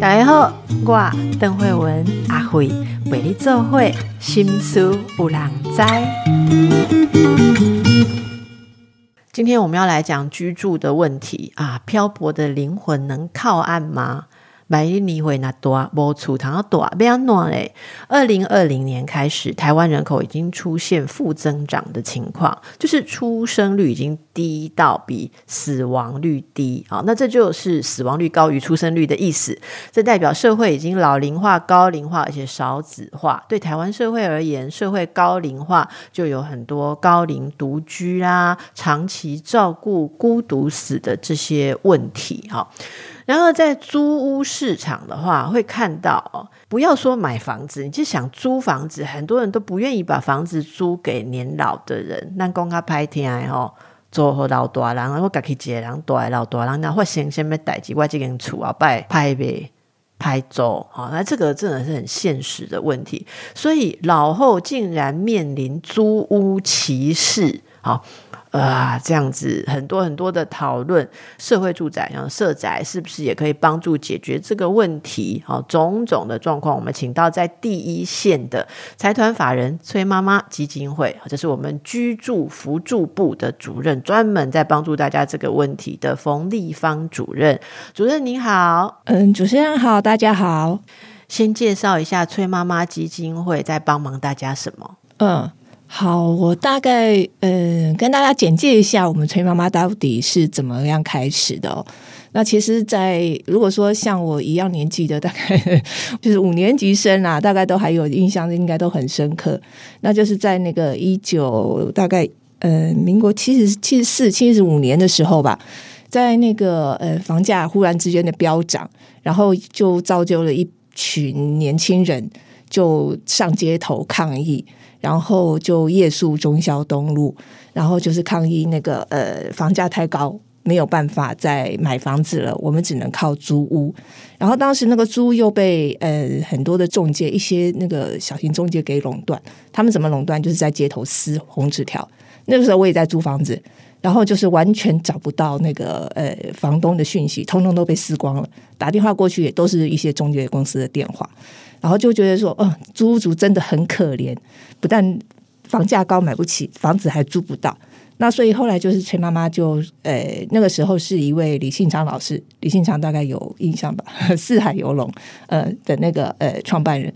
大家好，我邓慧文阿慧为你做会心思有人知。今天我们要来讲居住的问题啊，漂泊的灵魂能靠岸吗？买一你会那多，无储藏要多，不要暖嘞。二零二零年开始，台湾人口已经出现负增长的情况，就是出生率已经低到比死亡率低啊。那这就是死亡率高于出生率的意思。这代表社会已经老龄化、高龄化，而且少子化。对台湾社会而言，社会高龄化就有很多高龄独居啦、长期照顾孤独死的这些问题哈。然而，在租屋市场的话，会看到哦，不要说买房子，你就想租房子，很多人都不愿意把房子租给年老的人。那公他拍天吼，做好老大人，我家己一个人住老大人，那发生什么代志，我这间厝啊，拜拍呗拍走啊，那这个真的是很现实的问题。所以老后竟然面临租屋歧视，好。啊，这样子很多很多的讨论，社会住宅像社宅是不是也可以帮助解决这个问题？好，种种的状况，我们请到在第一线的财团法人崔妈妈基金会，这是我们居住扶助部的主任，专门在帮助大家这个问题的冯立芳主任。主任您好，嗯，主持人好，大家好。先介绍一下崔妈妈基金会在帮忙大家什么？嗯。好，我大概嗯跟大家简介一下，我们崔妈妈到底是怎么样开始的哦。那其实，在如果说像我一样年纪的，大概 就是五年级生啊，大概都还有印象，应该都很深刻。那就是在那个一九大概呃民国七十七十四七十五年的时候吧，在那个呃房价忽然之间的飙涨，然后就造就了一群年轻人就上街头抗议。然后就夜宿中消东路，然后就是抗议那个呃房价太高，没有办法再买房子了，我们只能靠租屋。然后当时那个租又被呃很多的中介，一些那个小型中介给垄断。他们怎么垄断？就是在街头撕红纸条。那个时候我也在租房子，然后就是完全找不到那个呃房东的讯息，通通都被撕光了。打电话过去也都是一些中介公司的电话。然后就觉得说，哦，租屋族真的很可怜，不但房价高买不起，房子还租不到。那所以后来就是崔妈妈就，呃，那个时候是一位李信昌老师，李信昌大概有印象吧，四海游龙，呃的那个呃创办人。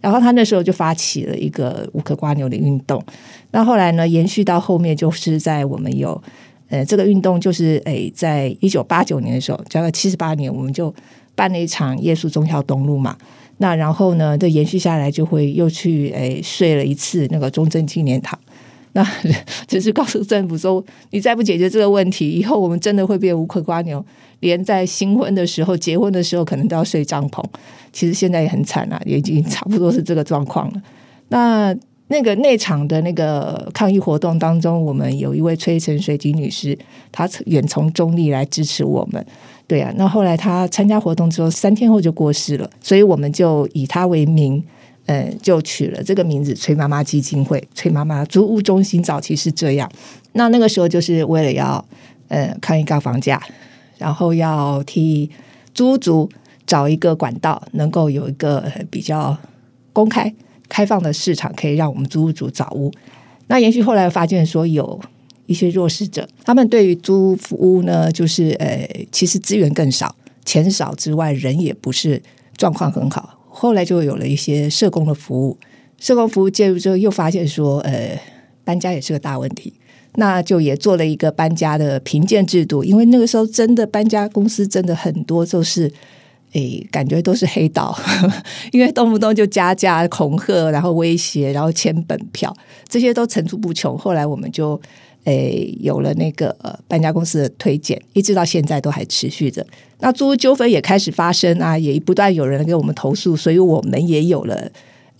然后他那时候就发起了一个无可瓜牛的运动。那后来呢，延续到后面就是在我们有，呃，这个运动就是诶，在一九八九年的时候，加个七十八年，我们就办了一场夜宿中校东路嘛。那然后呢？这延续下来就会又去诶睡了一次那个中正纪念堂。那 只是告诉政府说，你再不解决这个问题，以后我们真的会变无愧瓜牛，连在新婚的时候、结婚的时候，可能都要睡帐篷。其实现在也很惨啊，也已经差不多是这个状况了。那那个内场的那个抗议活动当中，我们有一位崔成水吉女士，她远从中立来支持我们。对啊，那后来她参加活动之后，三天后就过世了，所以我们就以她为名，嗯，就取了这个名字“崔妈妈基金会”。崔妈妈租屋中心早期是这样，那那个时候就是为了要，呃，抗议高房价，然后要替租族找一个管道，能够有一个比较公开、开放的市场，可以让我们租屋族找屋。那延续后来发现说有。一些弱势者，他们对于租屋呢，就是呃，其实资源更少，钱少之外，人也不是状况很好。后来就有了一些社工的服务，社工服务介入之后，又发现说，呃，搬家也是个大问题，那就也做了一个搬家的评鉴制度。因为那个时候真的搬家公司真的很多，就是，诶，感觉都是黑道，因为动不动就加价、恐吓，然后威胁，然后签本票，这些都层出不穷。后来我们就。诶，有了那个搬家公司的推荐，一直到现在都还持续着。那租屋纠纷也开始发生啊，也不断有人给我们投诉，所以我们也有了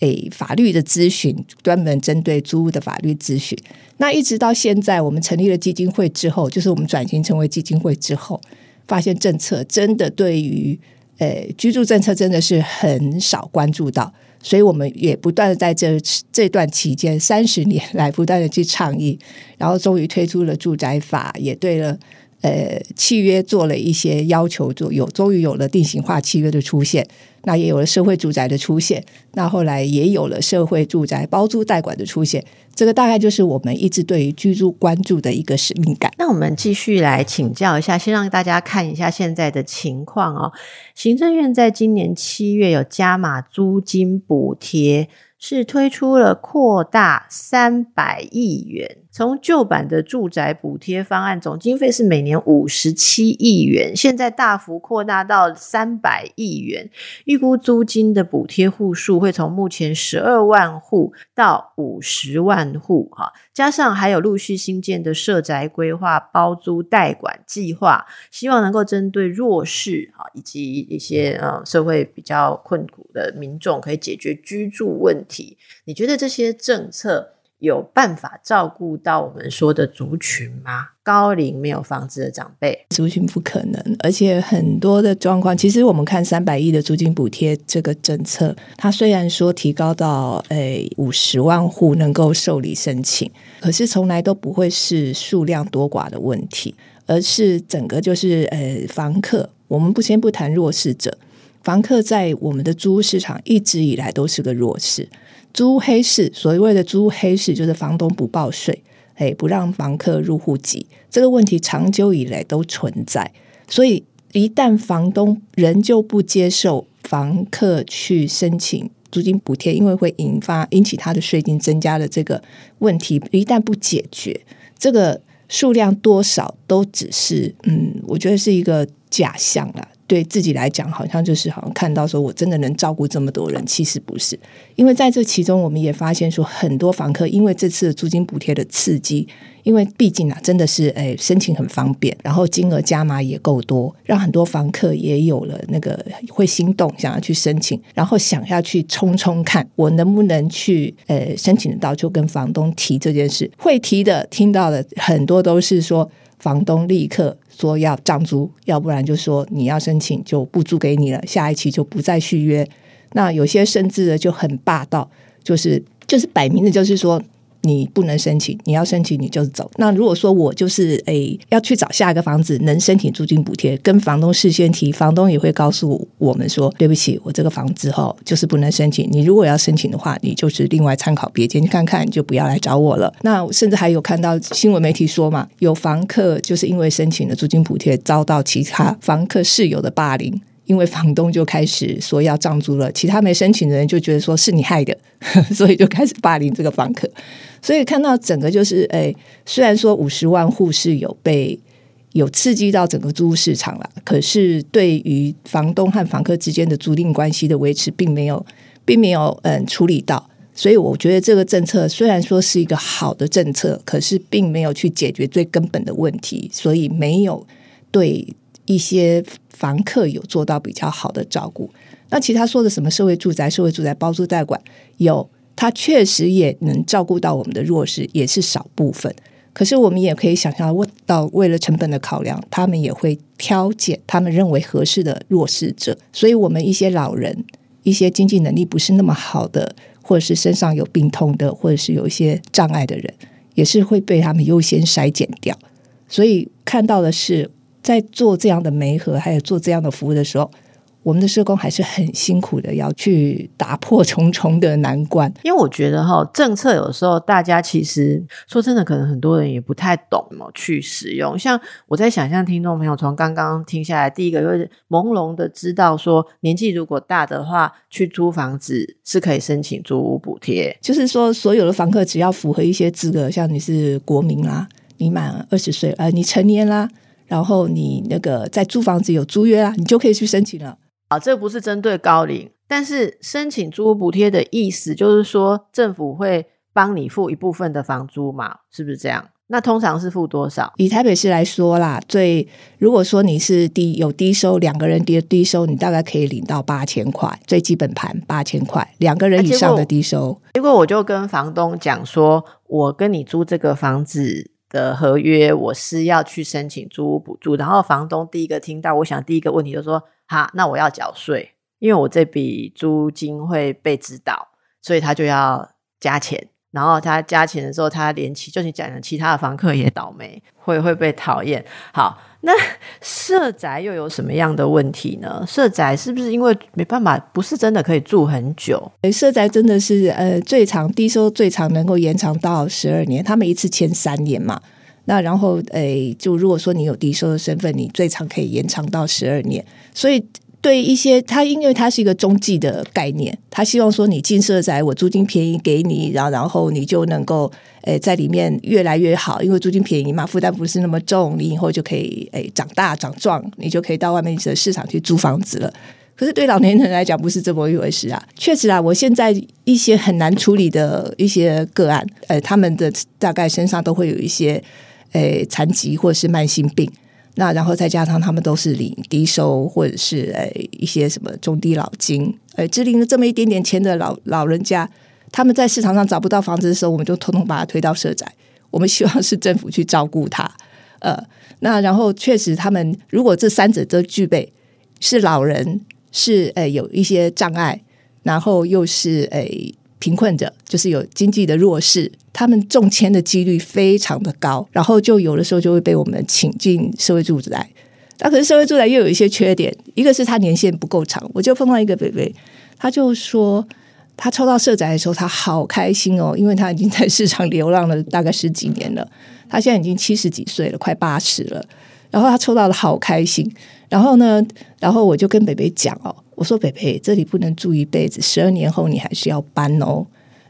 诶法律的咨询，专门针对租屋的法律咨询。那一直到现在，我们成立了基金会之后，就是我们转型成为基金会之后，发现政策真的对于呃居住政策真的是很少关注到。所以我们也不断的在这这段期间三十年来不断的去倡议，然后终于推出了住宅法，也对了，呃契约做了一些要求，做有终于有了定型化契约的出现。那也有了社会住宅的出现，那后来也有了社会住宅包租代管的出现，这个大概就是我们一直对于居住关注的一个使命感。那我们继续来请教一下，先让大家看一下现在的情况哦。行政院在今年七月有加码租金补贴。是推出了扩大三百亿元，从旧版的住宅补贴方案总经费是每年五十七亿元，现在大幅扩大到三百亿元，预估租金的补贴户数会从目前十二万户到五十万户，哈，加上还有陆续新建的社宅规划包租代管计划，希望能够针对弱势哈以及一些呃社会比较困苦的民众，可以解决居住问题。你觉得这些政策有办法照顾到我们说的族群吗？高龄没有房子的长辈族群不可能，而且很多的状况，其实我们看三百亿的租金补贴这个政策，它虽然说提高到诶五十万户能够受理申请，可是从来都不会是数量多寡的问题，而是整个就是呃房客，我们不先不谈弱势者。房客在我们的租屋市场一直以来都是个弱势，租黑市所谓的租黑市就是房东不报税，哎，不让房客入户籍，这个问题长久以来都存在。所以一旦房东仍旧不接受房客去申请租金补贴，因为会引发引起他的税金增加的这个问题，一旦不解决，这个数量多少都只是嗯，我觉得是一个假象了。对自己来讲，好像就是好像看到说我真的能照顾这么多人，其实不是。因为在这其中，我们也发现说，很多房客因为这次租金补贴的刺激，因为毕竟啊，真的是诶申请很方便，然后金额加码也够多，让很多房客也有了那个会心动，想要去申请，然后想要去冲冲看，我能不能去呃申请得到，就跟房东提这件事。会提的听到的很多都是说。房东立刻说要涨租，要不然就说你要申请就不租给你了，下一期就不再续约。那有些甚至的就很霸道，就是就是摆明的，就是说。你不能申请，你要申请你就走。那如果说我就是诶要去找下一个房子能申请租金补贴，跟房东事先提，房东也会告诉我们说，对不起，我这个房子哈就是不能申请。你如果要申请的话，你就是另外参考别间看看，就不要来找我了。那甚至还有看到新闻媒体说嘛，有房客就是因为申请了租金补贴，遭到其他房客室友的霸凌。因为房东就开始说要涨租了，其他没申请的人就觉得说是你害的，所以就开始霸凌这个房客。所以看到整个就是，哎，虽然说五十万户是有被有刺激到整个租屋市场了，可是对于房东和房客之间的租赁关系的维持，并没有，并没有嗯处理到。所以我觉得这个政策虽然说是一个好的政策，可是并没有去解决最根本的问题，所以没有对。一些房客有做到比较好的照顾，那其他说的什么社会住宅、社会住宅包租代管，有他确实也能照顾到我们的弱势，也是少部分。可是我们也可以想象到，为了成本的考量，他们也会挑拣他们认为合适的弱势者。所以，我们一些老人、一些经济能力不是那么好的，或者是身上有病痛的，或者是有一些障碍的人，也是会被他们优先筛减掉。所以看到的是。在做这样的媒合，还有做这样的服务的时候，我们的社工还是很辛苦的，要去打破重重的难关。因为我觉得哈，政策有时候大家其实说真的，可能很多人也不太懂怎么去使用。像我在想象听众朋友从刚刚听下来，第一个就是朦胧的知道说，年纪如果大的话，去租房子是可以申请租屋补贴。就是说，所有的房客只要符合一些资格，像你是国民啦，你满二十岁，呃，你成年啦。然后你那个在租房子有租约啊，你就可以去申请了。啊，这不是针对高龄，但是申请租屋补贴的意思就是说，政府会帮你付一部分的房租嘛，是不是这样？那通常是付多少？以台北市来说啦，最如果说你是低有低收，两个人低低收，你大概可以领到八千块，最基本盘八千块，两个人以上的低收。结果我就跟房东讲说，我跟你租这个房子。的合约，我是要去申请租屋补助，然后房东第一个听到，我想第一个问题就说：哈，那我要缴税，因为我这笔租金会被指导，所以他就要加钱。然后他加钱的时候，他连其就你讲的其他的房客也倒霉，会会被讨厌。好，那社宅又有什么样的问题呢？社宅是不是因为没办法，不是真的可以住很久？社宅真的是呃最长低收最长能够延长到十二年，他们一次签三年嘛。那然后诶，就如果说你有低收的身份，你最长可以延长到十二年。所以对一些他，因为它是一个中继的概念，他希望说你进社宅，我租金便宜给你，然后然后你就能够诶在里面越来越好，因为租金便宜嘛，负担不是那么重，你以后就可以诶长大长壮，你就可以到外面的市场去租房子了。可是对老年人来讲，不是这么一回事啊！确实啊，我现在一些很难处理的一些个案，呃，他们的大概身上都会有一些。诶，残疾或是慢性病，那然后再加上他们都是领低收或者是诶一些什么中低老金，诶，只领了这么一点点钱的老老人家，他们在市场上找不到房子的时候，我们就统统把他推到社宅。我们希望是政府去照顾他，呃，那然后确实他们如果这三者都具备，是老人，是诶有一些障碍，然后又是诶。贫困者就是有经济的弱势，他们中签的几率非常的高，然后就有的时候就会被我们请进社会住宅。那可是社会住宅又有一些缺点，一个是他年限不够长。我就碰到一个北北，他就说他抽到社宅的时候，他好开心哦，因为他已经在市场流浪了大概十几年了，他现在已经七十几岁了，快八十了。然后他抽到了好开心，然后呢，然后我就跟北北讲哦。我说：“北北，这里不能住一辈子，十二年后你还是要搬哦。”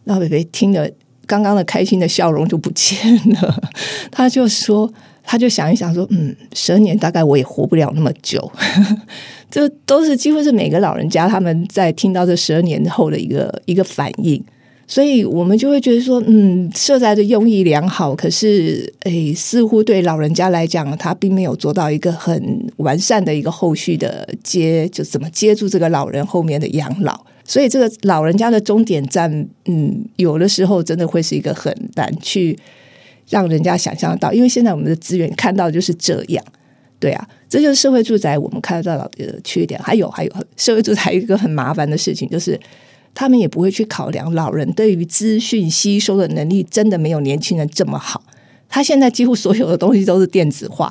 然后北北听了，刚刚的开心的笑容就不见了。他就说：“他就想一想，说，嗯，十二年大概我也活不了那么久。”这都是几乎是每个老人家他们在听到这十二年后的一个一个反应。所以我们就会觉得说，嗯，设在的用意良好，可是，诶，似乎对老人家来讲，他并没有做到一个很完善的一个后续的接，就怎么接住这个老人后面的养老。所以，这个老人家的终点站，嗯，有的时候真的会是一个很难去让人家想象到，因为现在我们的资源看到就是这样，对啊，这就是社会住宅我们看得到的缺点。还有，还有社会住宅一个很麻烦的事情就是。他们也不会去考量老人对于资讯吸收的能力，真的没有年轻人这么好。他现在几乎所有的东西都是电子化，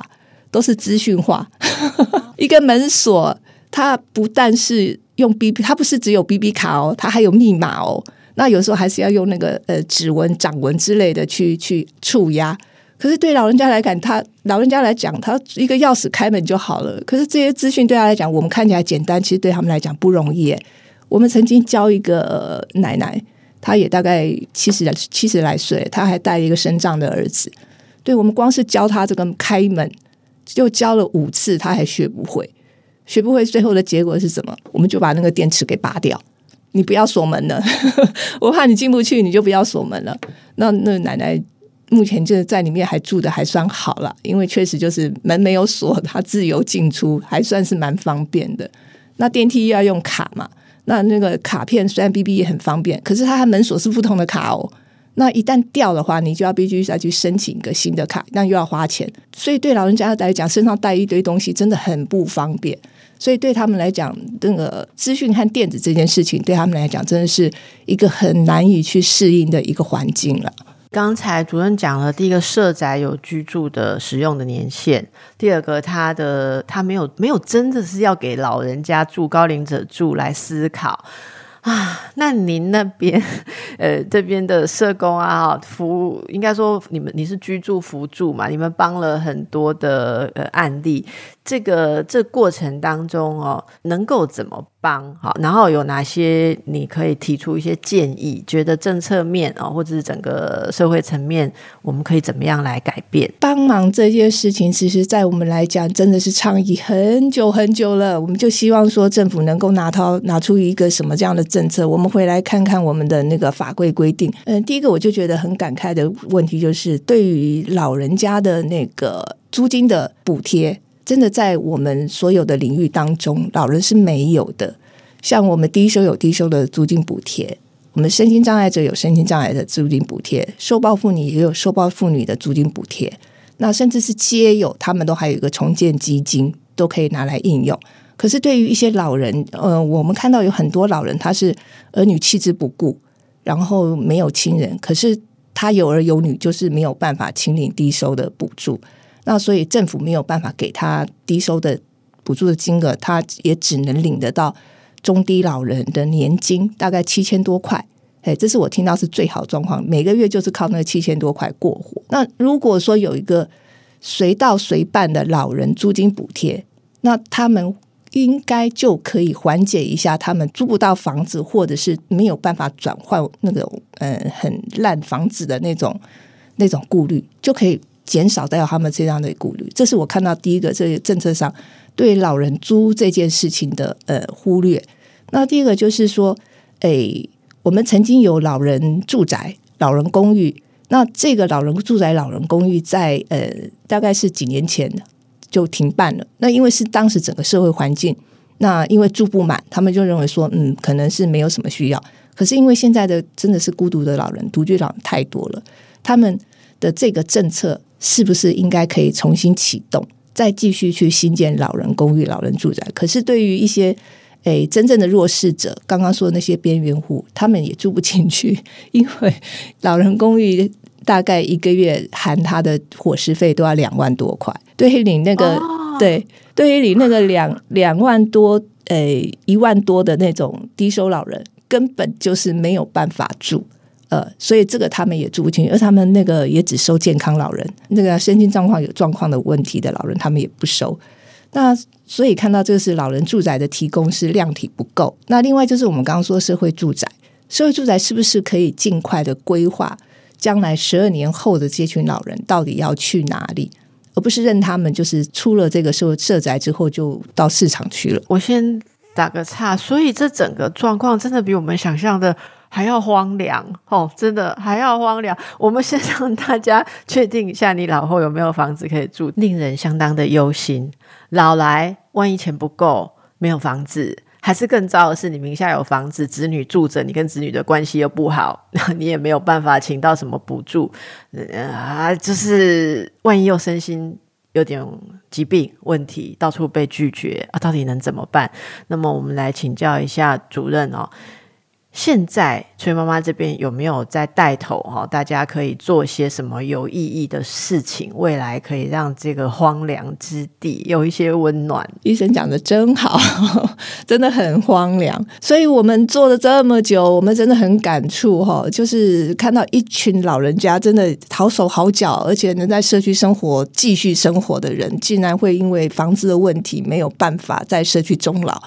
都是资讯化。一个门锁，它不但是用 B B，它不是只有 B B 卡哦，它还有密码哦。那有时候还是要用那个呃指纹、掌纹之类的去去触压。可是对老人家来讲，他老人家来讲，他一个钥匙开门就好了。可是这些资讯对他来讲，我们看起来简单，其实对他们来讲不容易。我们曾经教一个奶奶，她也大概七十来七十来岁，她还带一个身障的儿子。对我们光是教他这个开门，就教了五次，他还学不会。学不会，最后的结果是什么？我们就把那个电池给拔掉。你不要锁门了，我怕你进不去，你就不要锁门了。那那奶奶目前就是在里面还住的还算好了，因为确实就是门没有锁，她自由进出，还算是蛮方便的。那电梯要用卡嘛？那那个卡片虽然 B B 也很方便，可是它和门锁是不同的卡哦。那一旦掉的话，你就要必须再去申请一个新的卡，那又要花钱。所以对老人家来讲，身上带一堆东西真的很不方便。所以对他们来讲，那个资讯和电子这件事情，对他们来讲真的是一个很难以去适应的一个环境了。刚才主任讲了，第一个社宅有居住的使用的年限，第二个他的他没有没有真的是要给老人家住、高龄者住来思考。啊，那您那边，呃，这边的社工啊，服务应该说你们你是居住辅助嘛？你们帮了很多的呃案例，这个这过程当中哦，能够怎么帮？好，然后有哪些你可以提出一些建议？觉得政策面啊，或者是整个社会层面，我们可以怎么样来改变？帮忙这件事情，其实在我们来讲，真的是倡议很久很久了。我们就希望说，政府能够拿到拿出一个什么这样的。政策，我们回来看看我们的那个法规规定。嗯，第一个我就觉得很感慨的问题，就是对于老人家的那个租金的补贴，真的在我们所有的领域当中，老人是没有的。像我们低收有低收的租金补贴，我们身心障碍者有身心障碍的租金补贴，受暴妇女也有受暴妇女的租金补贴。那甚至是皆有，他们都还有一个重建基金，都可以拿来应用。可是对于一些老人，呃，我们看到有很多老人，他是儿女弃之不顾，然后没有亲人，可是他有儿有女，就是没有办法清领低收的补助。那所以政府没有办法给他低收的补助的金额，他也只能领得到中低老人的年金，大概七千多块。哎，这是我听到是最好状况，每个月就是靠那七千多块过活。那如果说有一个随到随办的老人租金补贴，那他们应该就可以缓解一下他们租不到房子，或者是没有办法转换那种嗯很烂房子的那种那种顾虑，就可以减少掉他们这样的顾虑。这是我看到第一个，这个政策上对老人租这件事情的呃忽略。那第二个就是说，诶。我们曾经有老人住宅、老人公寓，那这个老人住宅、老人公寓在呃，大概是几年前就停办了。那因为是当时整个社会环境，那因为住不满，他们就认为说，嗯，可能是没有什么需要。可是因为现在的真的是孤独的老人、独居老人太多了，他们的这个政策是不是应该可以重新启动，再继续去新建老人公寓、老人住宅？可是对于一些诶，真正的弱势者，刚刚说的那些边缘户，他们也住不进去，因为老人公寓大概一个月含他的伙食费都要两万多块。对于你那个，对，对于你那个两两万多，诶，一万多的那种低收老人，根本就是没有办法住，呃，所以这个他们也住不进去，而他们那个也只收健康老人，那个身心状况有状况的问题的老人，他们也不收。那所以看到这个是老人住宅的提供是量体不够。那另外就是我们刚刚说社会住宅，社会住宅是不是可以尽快的规划将来十二年后的这群老人到底要去哪里，而不是任他们就是出了这个社社宅之后就到市场去了。我先打个岔，所以这整个状况真的比我们想象的还要荒凉哦，真的还要荒凉。我们先让大家确定一下，你老后有没有房子可以住，令人相当的忧心。老来，万一钱不够，没有房子，还是更糟的是，你名下有房子，子女住着，你跟子女的关系又不好，你也没有办法请到什么补助，啊，就是万一又身心有点疾病问题，到处被拒绝啊，到底能怎么办？那么我们来请教一下主任哦。现在崔妈妈这边有没有在带头哈？大家可以做些什么有意义的事情？未来可以让这个荒凉之地有一些温暖。医生讲的真好，真的很荒凉。所以我们做了这么久，我们真的很感触哈。就是看到一群老人家真的好手好脚，而且能在社区生活继续生活的人，竟然会因为房子的问题没有办法在社区终老。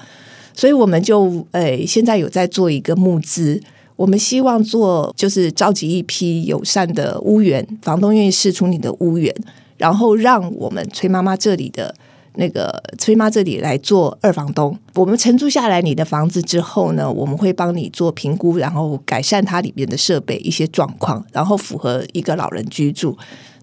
所以我们就诶，现在有在做一个募资，我们希望做就是召集一批友善的屋源，房东愿意试出你的屋源，然后让我们崔妈妈这里的那个崔妈这里来做二房东。我们承租下来你的房子之后呢，我们会帮你做评估，然后改善它里面的设备一些状况，然后符合一个老人居住。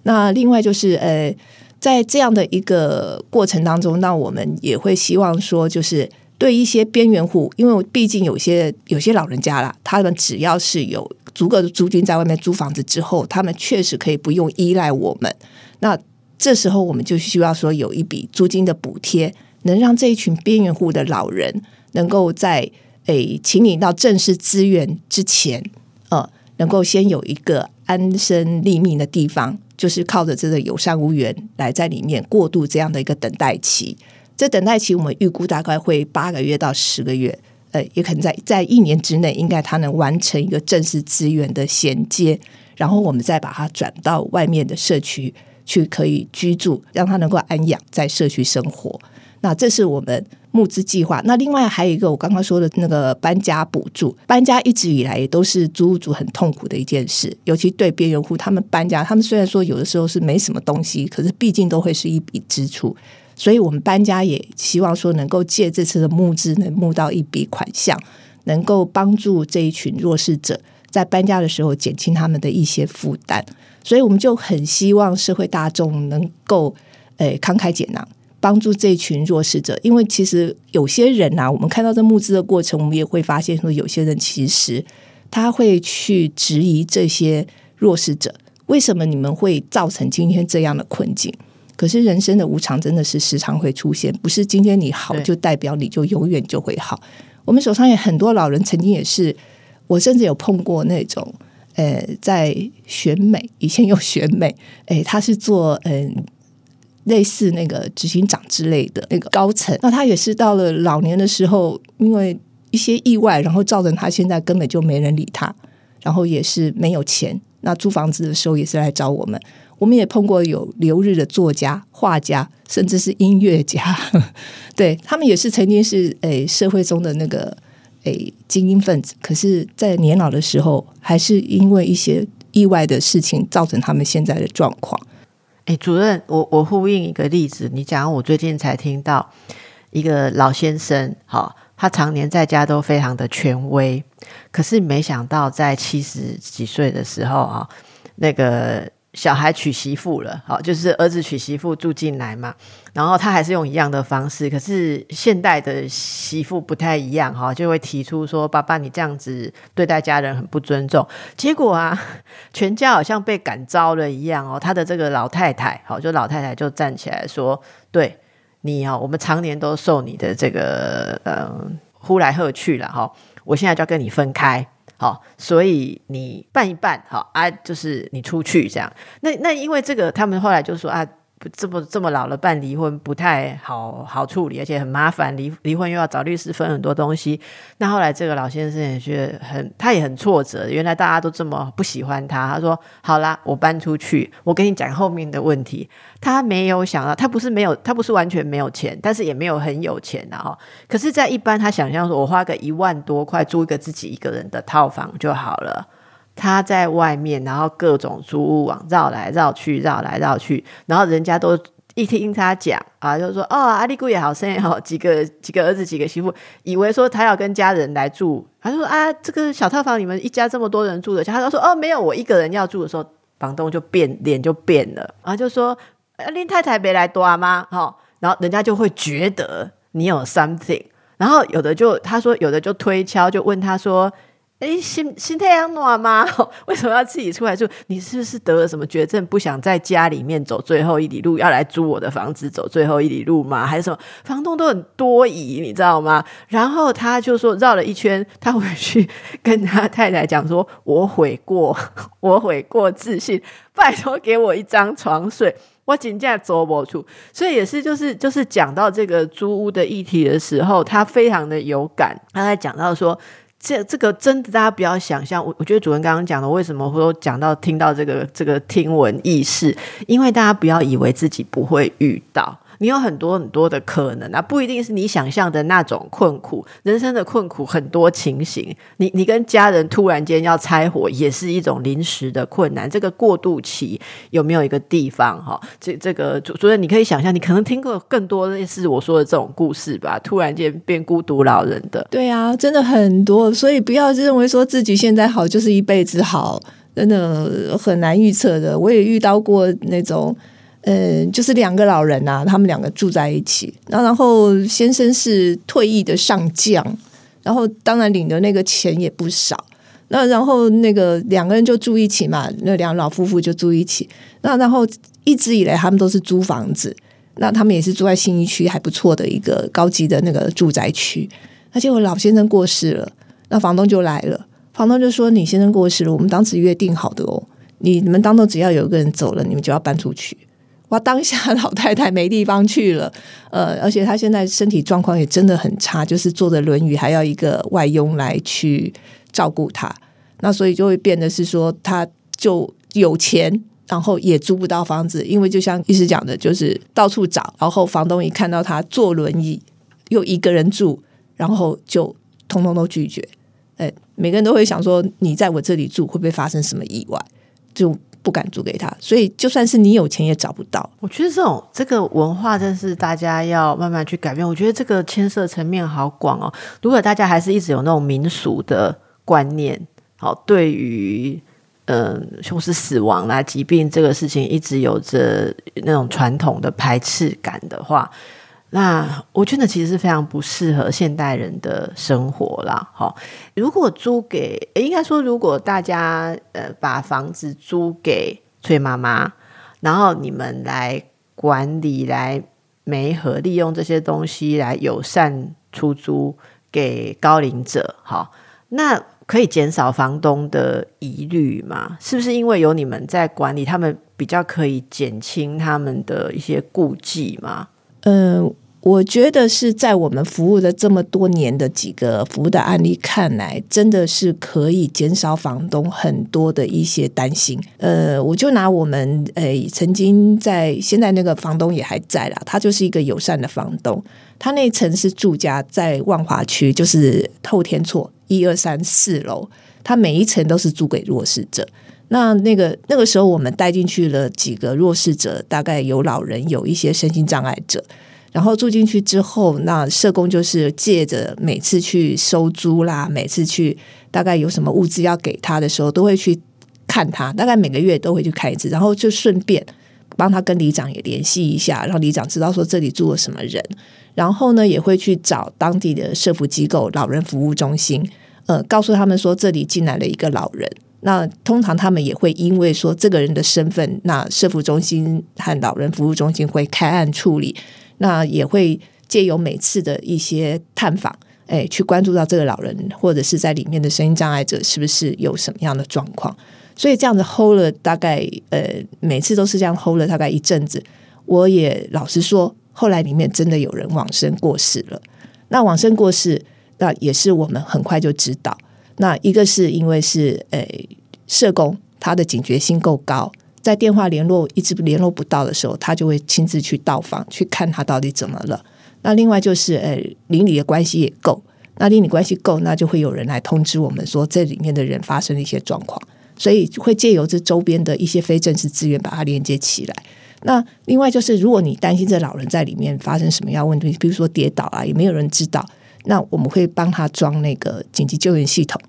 那另外就是呃，在这样的一个过程当中，那我们也会希望说就是。对一些边缘户，因为毕竟有些有些老人家啦，他们只要是有足够的租金在外面租房子之后，他们确实可以不用依赖我们。那这时候我们就需要说有一笔租金的补贴，能让这一群边缘户的老人能够在诶，请你到正式资源之前，呃，能够先有一个安身立命的地方，就是靠着这个友善无缘来在里面过渡这样的一个等待期。这等待期，我们预估大概会八个月到十个月，呃，也可能在在一年之内，应该它能完成一个正式资源的衔接，然后我们再把它转到外面的社区去，可以居住，让它能够安养在社区生活。那这是我们募资计划。那另外还有一个，我刚刚说的那个搬家补助，搬家一直以来都是租屋族很痛苦的一件事，尤其对边缘户，他们搬家，他们虽然说有的时候是没什么东西，可是毕竟都会是一笔支出。所以我们搬家也希望说，能够借这次的募资，能募到一笔款项，能够帮助这一群弱势者在搬家的时候减轻他们的一些负担。所以我们就很希望社会大众能够诶慷慨解囊，帮助这群弱势者。因为其实有些人啊，我们看到这募资的过程，我们也会发现说，有些人其实他会去质疑这些弱势者，为什么你们会造成今天这样的困境？可是人生的无常真的是时常会出现，不是今天你好就代表你就永远就会好。我们手上有很多老人，曾经也是，我甚至有碰过那种，呃，在选美以前有选美，哎，他是做嗯类似那个执行长之类的那个高层。那他也是到了老年的时候，因为一些意外，然后造成他现在根本就没人理他，然后也是没有钱。那租房子的时候也是来找我们。我们也碰过有留日的作家、画家，甚至是音乐家，对他们也是曾经是诶社会中的那个诶精英分子，可是，在年老的时候，还是因为一些意外的事情，造成他们现在的状况。哎，主任，我我呼应一个例子，你讲我最近才听到一个老先生，好，他常年在家都非常的权威，可是没想到在七十几岁的时候啊，那个。小孩娶媳妇了，好，就是儿子娶媳妇住进来嘛，然后他还是用一样的方式，可是现代的媳妇不太一样，哈，就会提出说：“爸爸，你这样子对待家人很不尊重。”结果啊，全家好像被赶招了一样哦。他的这个老太太，好，就老太太就站起来说：“对你哦，我们常年都受你的这个呃呼来喝去了，哈，我现在就要跟你分开。”好，所以你办一办，好啊，就是你出去这样。那那因为这个，他们后来就说啊。这么这么老了办离婚不太好好处理，而且很麻烦，离离婚又要找律师分很多东西。那后来这个老先生也觉得很，他也很挫折。原来大家都这么不喜欢他，他说：“好啦，我搬出去。”我跟你讲后面的问题。他没有想到，他不是没有，他不是完全没有钱，但是也没有很有钱的哈。可是，在一般他想象说，我花个一万多块租一个自己一个人的套房就好了。他在外面，然后各种租屋网绕来绕去，绕来绕去，然后人家都一听他讲啊，就说哦，阿丽姑也好生意好，几个几个儿子，几个媳妇，以为说他要跟家人来住，他就说啊，这个小套房你们一家这么多人住的，他说哦，没有，我一个人要住的时候，房东就变脸就变了，然后就说林太太没来多吗？哈，然后人家就会觉得你有 something，然后有的就他说有的就推敲，就问他说。哎，心心太阳暖吗？为什么要自己出来住？你是不是得了什么绝症，不想在家里面走最后一里路，要来租我的房子走最后一里路吗？还是什么？房东都很多疑，你知道吗？然后他就说绕了一圈，他回去跟他太太讲说：“我悔过，我悔过自信，拜托给我一张床睡，我紧接走不出。”所以也是，就是就是讲到这个租屋的议题的时候，他非常的有感。他在讲到说。这这个真的，大家不要想象。我我觉得主任刚刚讲的，为什么会讲到听到这个这个听闻意识？因为大家不要以为自己不会遇到。你有很多很多的可能啊，不一定是你想象的那种困苦。人生的困苦很多情形，你你跟家人突然间要拆伙，也是一种临时的困难。这个过渡期有没有一个地方哈？这这个主主任，你可以想象，你可能听过更多类似我说的这种故事吧？突然间变孤独老人的，对啊，真的很多。所以不要认为说自己现在好就是一辈子好，真的很难预测的。我也遇到过那种。嗯，就是两个老人呐，他们两个住在一起。那然后先生是退役的上将，然后当然领的那个钱也不少。那然后那个两个人就住一起嘛，那两老夫妇就住一起。那然后一直以来他们都是租房子，那他们也是住在新一区还不错的一个高级的那个住宅区。那结果老先生过世了，那房东就来了，房东就说：“你先生过世了，我们当时约定好的哦，你们当中只要有一个人走了，你们就要搬出去。”哇！当下老太太没地方去了，呃，而且她现在身体状况也真的很差，就是坐着轮椅，还要一个外佣来去照顾她。那所以就会变得是说，她就有钱，然后也租不到房子，因为就像一直讲的，就是到处找，然后房东一看到她坐轮椅又一个人住，然后就通通都拒绝。哎，每个人都会想说，你在我这里住会不会发生什么意外？就。不敢租给他，所以就算是你有钱也找不到。我觉得这种这个文化真是大家要慢慢去改变。我觉得这个牵涉层面好广哦。如果大家还是一直有那种民俗的观念，好，对于嗯，凶死死亡啦、疾病这个事情，一直有着那种传统的排斥感的话。那我觉得其实是非常不适合现代人的生活啦。好，如果租给，应该说，如果大家呃把房子租给崔妈妈，然后你们来管理、来媒合，利用这些东西来友善出租给高龄者，好，那可以减少房东的疑虑嘛？是不是因为有你们在管理，他们？比比较可以减轻他们的一些顾忌吗？嗯。我觉得是在我们服务的这么多年的几个服务的案例看来，真的是可以减少房东很多的一些担心。呃，我就拿我们诶曾经在现在那个房东也还在啦，他就是一个友善的房东。他那层是住家在万华区，就是后天错一二三四楼，他每一层都是租给弱势者。那那个那个时候我们带进去了几个弱势者，大概有老人，有一些身心障碍者。然后住进去之后，那社工就是借着每次去收租啦，每次去大概有什么物资要给他的时候，都会去看他，大概每个月都会去看一次，然后就顺便帮他跟里长也联系一下，让里长知道说这里住了什么人。然后呢，也会去找当地的社福机构、老人服务中心，呃，告诉他们说这里进来了一个老人。那通常他们也会因为说这个人的身份，那社福中心和老人服务中心会开案处理。那也会借由每次的一些探访，哎，去关注到这个老人或者是在里面的声音障碍者是不是有什么样的状况。所以这样子 hold 了大概呃，每次都是这样 hold 了大概一阵子。我也老实说，后来里面真的有人往生过世了。那往生过世，那也是我们很快就知道。那一个是因为是呃，社工他的警觉性够高。在电话联络一直联络不到的时候，他就会亲自去到访去看他到底怎么了。那另外就是，呃，邻里的关系也够。那邻里关系够，那就会有人来通知我们说这里面的人发生了一些状况，所以会借由这周边的一些非正式资源把它连接起来。那另外就是，如果你担心这老人在里面发生什么样问题，比如说跌倒啊，也没有人知道，那我们会帮他装那个紧急救援系统。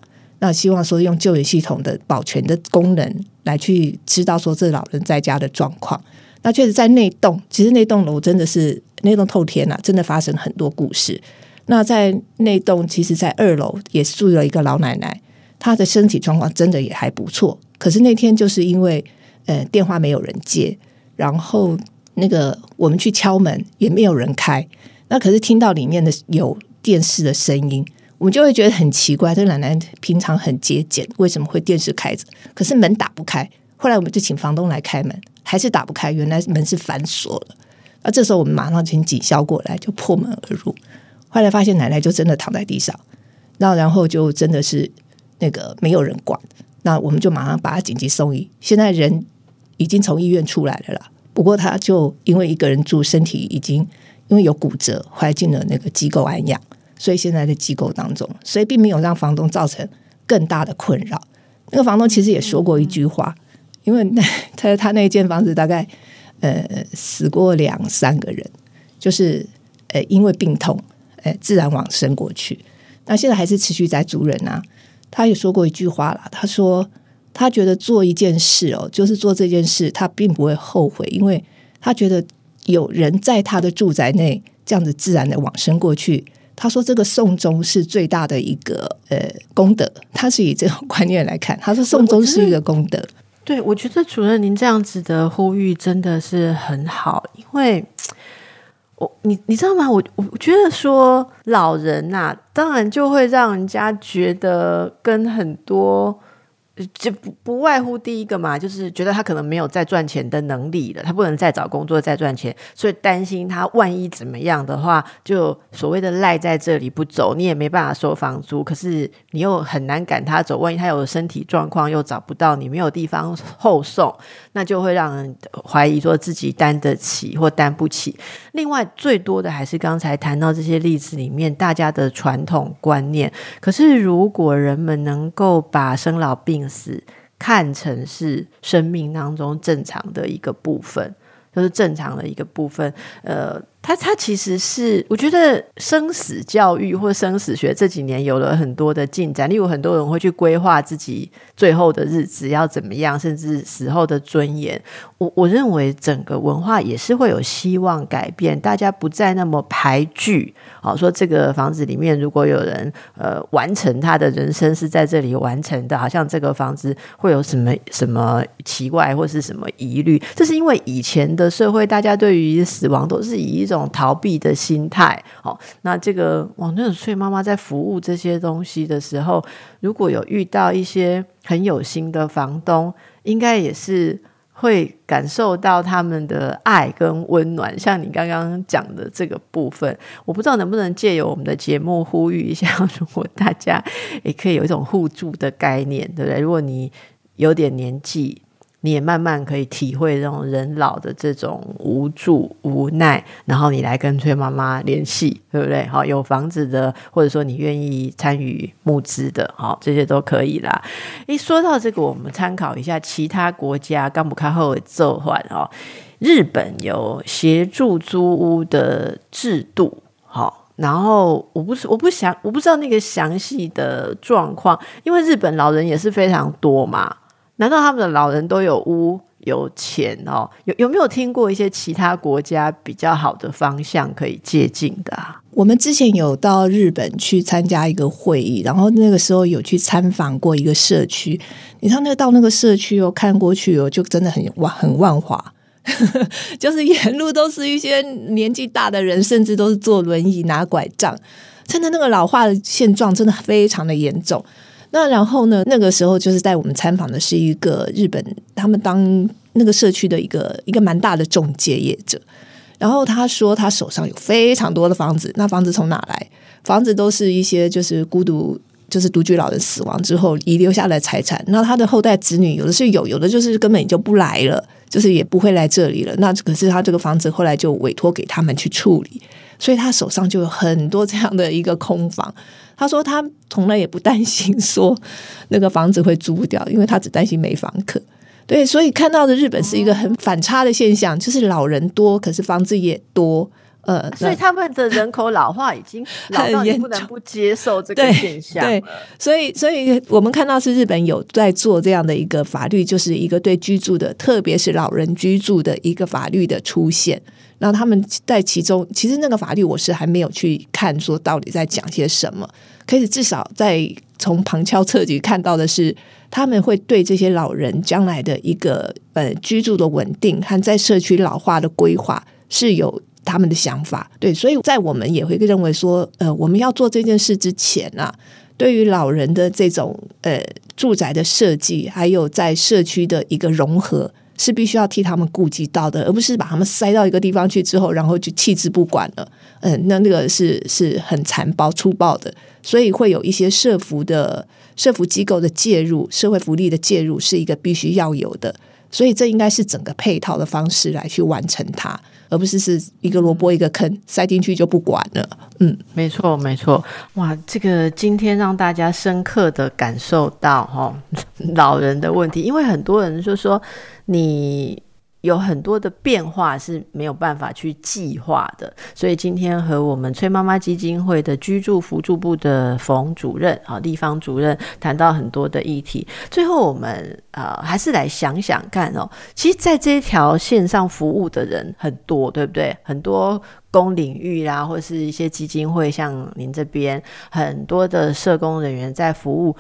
那希望说用救援系统的保全的功能来去知道说这老人在家的状况。那确实在那栋，其实那栋楼真的是那栋透天呐，真的发生很多故事。那在那栋，其实在二楼也住了一个老奶奶，她的身体状况真的也还不错。可是那天就是因为呃电话没有人接，然后那个我们去敲门也没有人开，那可是听到里面的有电视的声音。我们就会觉得很奇怪，这奶奶平常很节俭，为什么会电视开着？可是门打不开。后来我们就请房东来开门，还是打不开。原来门是反锁了。那这时候我们马上请警消过来，就破门而入。后来发现奶奶就真的躺在地上，那然后就真的是那个没有人管。那我们就马上把她紧急送医。现在人已经从医院出来了啦。不过她就因为一个人住，身体已经因为有骨折，怀进了那个机构安养。所以现在的机构当中，所以并没有让房东造成更大的困扰。那个房东其实也说过一句话，因为那他他那间房子大概呃死过两三个人，就是呃因为病痛呃自然往生过去。那现在还是持续在租人啊。他也说过一句话了，他说他觉得做一件事哦，就是做这件事，他并不会后悔，因为他觉得有人在他的住宅内这样子自然的往生过去。他说：“这个送终是最大的一个呃功德，他是以这种观念来看。他说送终是一个功德。对，我觉得主任您这样子的呼吁真的是很好，因为我你你知道吗？我我觉得说老人呐，当然就会让人家觉得跟很多。”就不不外乎第一个嘛，就是觉得他可能没有再赚钱的能力了，他不能再找工作再赚钱，所以担心他万一怎么样的话，就所谓的赖在这里不走，你也没办法收房租，可是你又很难赶他走，万一他有身体状况又找不到你，没有地方后送，那就会让人怀疑说自己担得起或担不起。另外，最多的还是刚才谈到这些例子里面大家的传统观念，可是如果人们能够把生老病死看成是生命当中正常的一个部分，就是正常的一个部分。呃，他他其实是，我觉得生死教育或生死学这几年有了很多的进展。例如，很多人会去规划自己最后的日子要怎么样，甚至死后的尊严。我我认为整个文化也是会有希望改变，大家不再那么排拒。好，说这个房子里面如果有人呃完成他的人生是在这里完成的，好像这个房子会有什么什么奇怪或是什么疑虑？这是因为以前的社会，大家对于死亡都是以一种种逃避的心态。好，那这个王那翠妈妈在服务这些东西的时候，如果有遇到一些很有心的房东，应该也是会感受到他们的爱跟温暖。像你刚刚讲的这个部分，我不知道能不能借由我们的节目呼吁一下，如果大家也可以有一种互助的概念，对不对？如果你有点年纪。你也慢慢可以体会这种人老的这种无助无奈，然后你来跟崔妈妈联系，对不对？好，有房子的，或者说你愿意参与募资的，好，这些都可以啦。一说到这个，我们参考一下其他国家刚不开后的奏换哦。日本有协助租屋的制度，好，然后我不是我不想我不知道那个详细的状况，因为日本老人也是非常多嘛。难道他们的老人都有屋有钱哦？有有没有听过一些其他国家比较好的方向可以借鉴的？我们之前有到日本去参加一个会议，然后那个时候有去参访过一个社区。你看，那到那个社区哦，看过去哦，就真的很万很万华，就是沿路都是一些年纪大的人，甚至都是坐轮椅拿拐杖，真的那个老化的现状真的非常的严重。那然后呢？那个时候就是在我们参访的是一个日本，他们当那个社区的一个一个蛮大的中介业者。然后他说他手上有非常多的房子，那房子从哪来？房子都是一些就是孤独，就是独居老人死亡之后遗留下来财产。那他的后代子女有的是有，有的就是根本就不来了，就是也不会来这里了。那可是他这个房子后来就委托给他们去处理，所以他手上就有很多这样的一个空房。他说他从来也不担心说那个房子会租不掉，因为他只担心没房客。对，所以看到的日本是一个很反差的现象，就是老人多，可是房子也多。呃，所以他们的人口老化已经老到不能不接受这个现象。对，所以所以我们看到是日本有在做这样的一个法律，就是一个对居住的，特别是老人居住的一个法律的出现。那他们在其中，其实那个法律我是还没有去看，说到底在讲些什么。可是至少在从旁敲侧击看到的是，他们会对这些老人将来的一个呃居住的稳定和在社区老化的规划是有他们的想法。对，所以在我们也会认为说，呃，我们要做这件事之前啊，对于老人的这种呃住宅的设计，还有在社区的一个融合。是必须要替他们顾及到的，而不是把他们塞到一个地方去之后，然后就弃之不管了。嗯，那那个是是很残暴粗暴的，所以会有一些社服的社服机构的介入，社会福利的介入是一个必须要有的。所以这应该是整个配套的方式来去完成它，而不是是一个萝卜一个坑塞进去就不管了。嗯，没错没错。哇，这个今天让大家深刻的感受到哈 老人的问题，因为很多人就说你。有很多的变化是没有办法去计划的，所以今天和我们崔妈妈基金会的居住辅助部的冯主任啊，地方主任谈到很多的议题。最后，我们呃还是来想想看哦，其实，在这条线上服务的人很多，对不对？很多公领域啦，或是一些基金会，像您这边很多的社工人员在服务。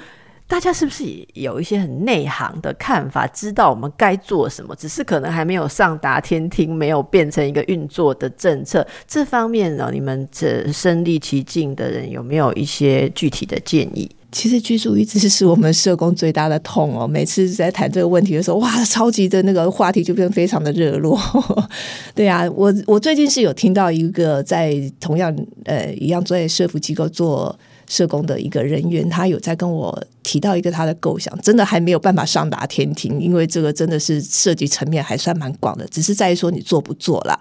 大家是不是有一些很内行的看法，知道我们该做什么？只是可能还没有上达天听，没有变成一个运作的政策。这方面呢，你们这身历其境的人有没有一些具体的建议？其实居住一直是我们社工最大的痛哦。每次在谈这个问题的时候，哇，超级的那个话题就变得非常的热络。对啊，我我最近是有听到一个在同样呃一样在社福机构做。社工的一个人员，他有在跟我提到一个他的构想，真的还没有办法上达天庭，因为这个真的是涉及层面还算蛮广的，只是在于说你做不做了。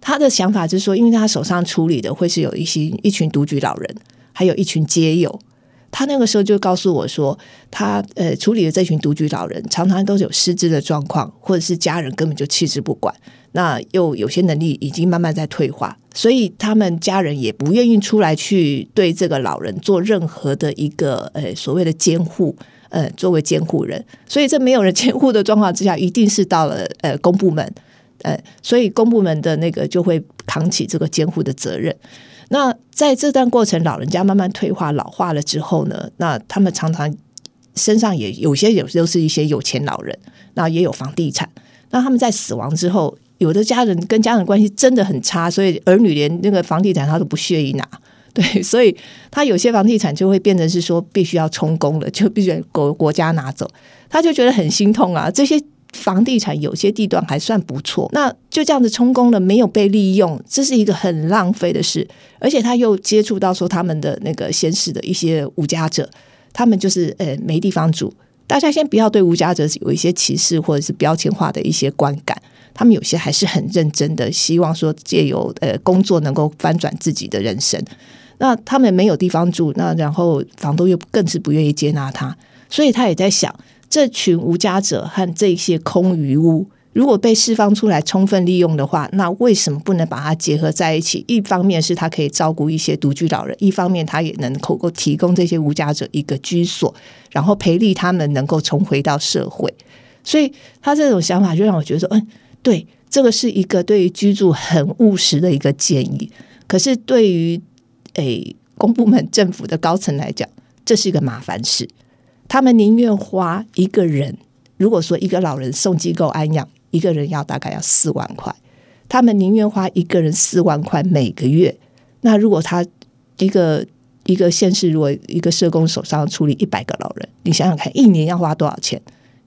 他的想法就是说，因为他手上处理的会是有一些一群独居老人，还有一群街友。他那个时候就告诉我说，他呃处理的这群独居老人，常常都有失智的状况，或者是家人根本就弃之不管。那又有些能力已经慢慢在退化，所以他们家人也不愿意出来去对这个老人做任何的一个呃所谓的监护，呃作为监护人，所以这没有人监护的状况之下，一定是到了呃公部门，呃，所以公部门的那个就会扛起这个监护的责任。那在这段过程，老人家慢慢退化老化了之后呢，那他们常常身上也有些有都是一些有钱老人，那也有房地产，那他们在死亡之后。有的家人跟家人关系真的很差，所以儿女连那个房地产他都不屑于拿，对，所以他有些房地产就会变成是说必须要充公了，就必须国国家拿走，他就觉得很心痛啊。这些房地产有些地段还算不错，那就这样子充公了，没有被利用，这是一个很浪费的事。而且他又接触到说他们的那个先世的一些无家者，他们就是呃没地方住。大家先不要对无家者有一些歧视或者是标签化的一些观感，他们有些还是很认真的，希望说借由呃工作能够翻转自己的人生。那他们没有地方住，那然后房东又更是不愿意接纳他，所以他也在想。这群无家者和这些空余屋，如果被释放出来充分利用的话，那为什么不能把它结合在一起？一方面是他可以照顾一些独居老人，一方面他也能够够提供这些无家者一个居所，然后培力他们能够重回到社会。所以他这种想法就让我觉得说，嗯，对，这个是一个对于居住很务实的一个建议。可是对于诶公部门政府的高层来讲，这是一个麻烦事。他们宁愿花一个人，如果说一个老人送机构安养，一个人要大概要四万块，他们宁愿花一个人四万块每个月。那如果他一个一个县市，如果一个社工手上处理一百个老人，你想想看，一年要花多少钱？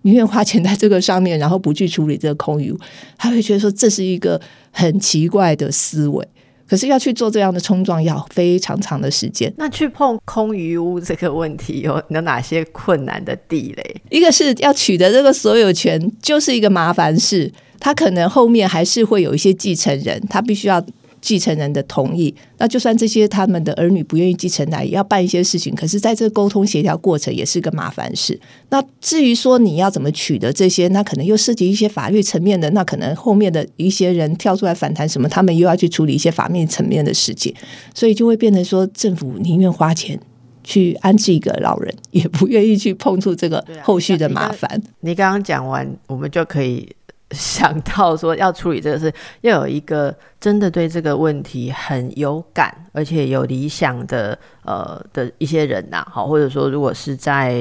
宁愿花钱在这个上面，然后不去处理这个空余，他会觉得说这是一个很奇怪的思维。可是要去做这样的冲撞，要非常长的时间。那去碰空余屋这个问题，有有哪些困难的地雷？一个是要取得这个所有权，就是一个麻烦事。他可能后面还是会有一些继承人，他必须要。继承人的同意，那就算这些他们的儿女不愿意继承来，也要办一些事情。可是，在这个沟通协调过程也是个麻烦事。那至于说你要怎么取得这些，那可能又涉及一些法律层面的，那可能后面的一些人跳出来反弹什么，他们又要去处理一些法面层面的事情，所以就会变成说，政府宁愿花钱去安置一个老人，也不愿意去碰触这个后续的麻烦。你刚刚讲完，我们就可以。想到说要处理这个事，要有一个真的对这个问题很有感，而且有理想的呃的一些人呐，好，或者说如果是在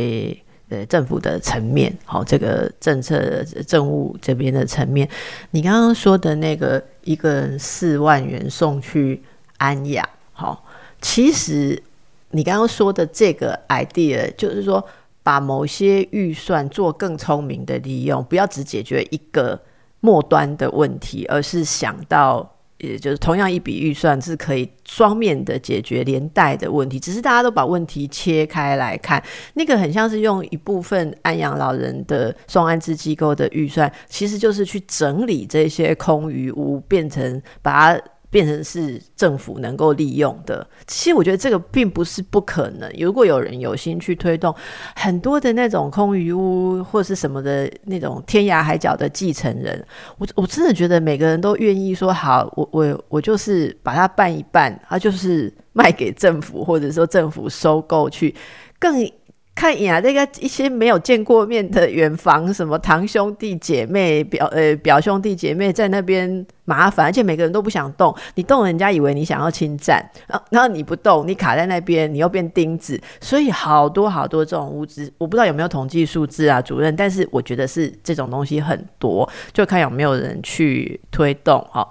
呃政府的层面，好，这个政策政务这边的层面，你刚刚说的那个一个人四万元送去安养，好，其实你刚刚说的这个 idea 就是说。把某些预算做更聪明的利用，不要只解决一个末端的问题，而是想到，也就是同样一笔预算是可以双面的解决连带的问题。只是大家都把问题切开来看，那个很像是用一部分安养老人的送安置机构的预算，其实就是去整理这些空余屋，变成把它。变成是政府能够利用的，其实我觉得这个并不是不可能。如果有人有心去推动很多的那种空余屋或是什么的那种天涯海角的继承人，我我真的觉得每个人都愿意说好，我我我就是把它办一办，它，就是卖给政府，或者说政府收购去更。看一眼那个一些没有见过面的远房，什么堂兄弟姐妹、表呃表兄弟姐妹在那边麻烦，而且每个人都不想动，你动人家以为你想要侵占，然后你不动，你卡在那边，你又变钉子，所以好多好多这种物资，我不知道有没有统计数字啊，主任，但是我觉得是这种东西很多，就看有没有人去推动哈。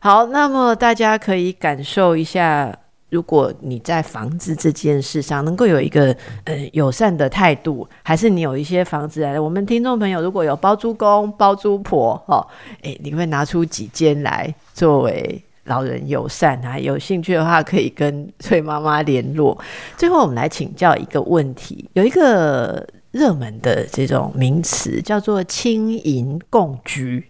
好，那么大家可以感受一下。如果你在房子这件事上能够有一个呃友善的态度，还是你有一些房子来，我们听众朋友如果有包租公、包租婆，哦，诶，你会拿出几间来作为老人友善啊？有兴趣的话，可以跟翠妈妈联络。最后，我们来请教一个问题，有一个热门的这种名词叫做“轻盈共居”。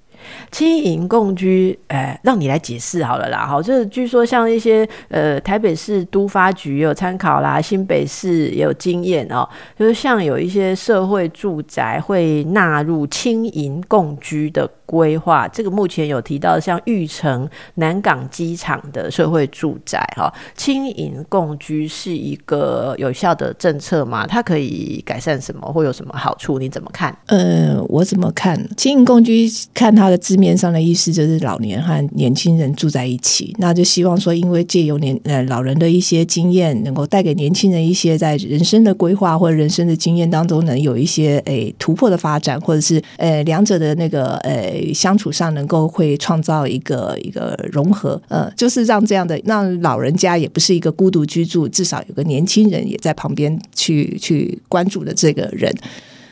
轻盈共居，哎，让你来解释好了啦。好，就是据说像一些呃台北市都发局有参考啦，新北市也有经验哦。就是像有一些社会住宅会纳入轻盈共居的规划，这个目前有提到像玉成南港机场的社会住宅哈，轻盈共居是一个有效的政策吗？它可以改善什么，会有什么好处？你怎么看？呃，我怎么看轻盈共居？看它的。字面上的意思就是老年和年轻人住在一起，那就希望说，因为借由年呃老人的一些经验，能够带给年轻人一些在人生的规划或者人生的经验当中，能有一些诶突破的发展，或者是呃两者的那个呃相处上能够会创造一个一个融合，呃，就是让这样的让老人家也不是一个孤独居住，至少有个年轻人也在旁边去去关注的这个人。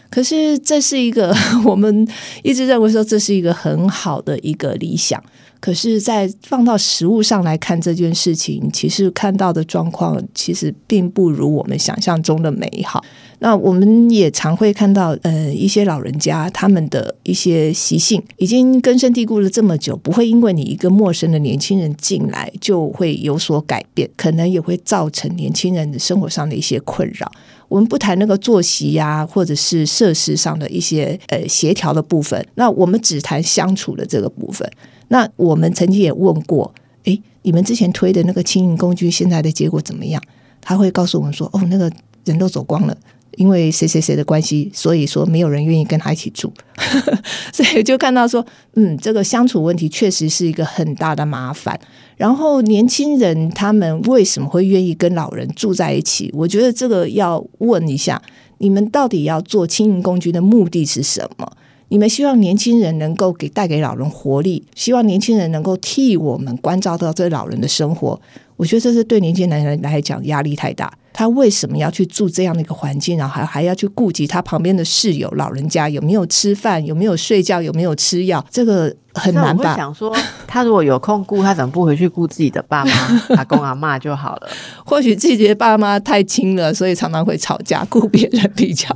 可是这是一个 我们一直认为说这是一个很好的一个理想。可是，在放到实物上来看这件事情，其实看到的状况其实并不如我们想象中的美好。那我们也常会看到，呃，一些老人家他们的一些习性已经根深蒂固了这么久，不会因为你一个陌生的年轻人进来就会有所改变，可能也会造成年轻人的生活上的一些困扰。我们不谈那个作息呀，或者是设施上的一些呃协调的部分，那我们只谈相处的这个部分。那我们曾经也问过，诶，你们之前推的那个轻盈工具，现在的结果怎么样？他会告诉我们说，哦，那个人都走光了，因为谁谁谁的关系，所以说没有人愿意跟他一起住，所以就看到说，嗯，这个相处问题确实是一个很大的麻烦。然后年轻人他们为什么会愿意跟老人住在一起？我觉得这个要问一下，你们到底要做轻盈工具的目的是什么？你们希望年轻人能够给带给老人活力，希望年轻人能够替我们关照到这老人的生活。我觉得这是对年轻男人来讲压力太大。他为什么要去住这样的一个环境，然后还还要去顾及他旁边的室友老人家有没有吃饭，有没有睡觉，有没有吃药？这个很难吧？想说，他如果有空顾，他怎么不回去顾自己的爸妈、阿公阿妈就好了？或许自己的爸妈太亲了，所以常常会吵架，顾别人比较。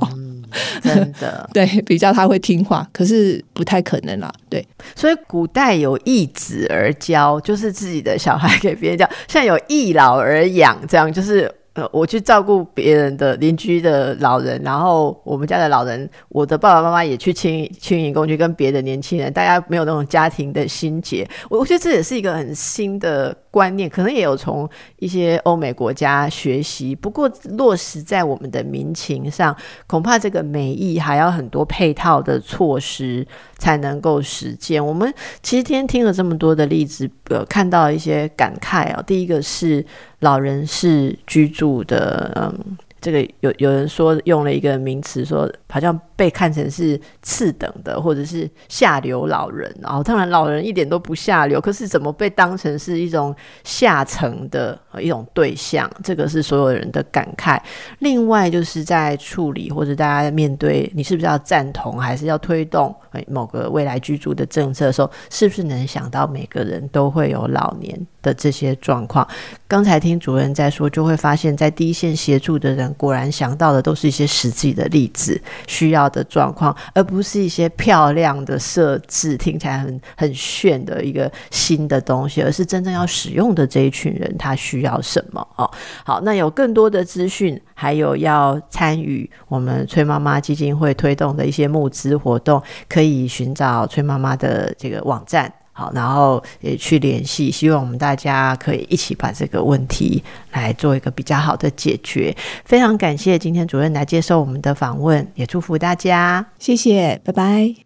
真的，对，比较他会听话，可是不太可能啦。对，所以古代有易子而教，就是自己的小孩给别人教；现在有易老而养，这样就是。呃，我去照顾别人的邻居的老人，然后我们家的老人，我的爸爸妈妈也去轻轻盈工具跟别的年轻人，大家没有那种家庭的心结。我我觉得这也是一个很新的观念，可能也有从一些欧美国家学习。不过落实在我们的民情上，恐怕这个美意还要很多配套的措施才能够实践。我们其实今天听了这么多的例子，呃，看到一些感慨啊。第一个是。老人是居住的，嗯，这个有有人说用了一个名词，说好像被看成是次等的，或者是下流老人。然后当然老人一点都不下流，可是怎么被当成是一种下层的一种对象？这个是所有人的感慨。另外就是在处理或者大家面对，你是不是要赞同，还是要推动某个未来居住的政策的时候，是不是能想到每个人都会有老年？的这些状况，刚才听主任在说，就会发现，在第一线协助的人，果然想到的都是一些实际的例子，需要的状况，而不是一些漂亮的设置，听起来很很炫的一个新的东西，而是真正要使用的这一群人，他需要什么？哦，好，那有更多的资讯，还有要参与我们崔妈妈基金会推动的一些募资活动，可以寻找崔妈妈的这个网站。好，然后也去联系，希望我们大家可以一起把这个问题来做一个比较好的解决。非常感谢今天主任来接受我们的访问，也祝福大家，谢谢，拜拜。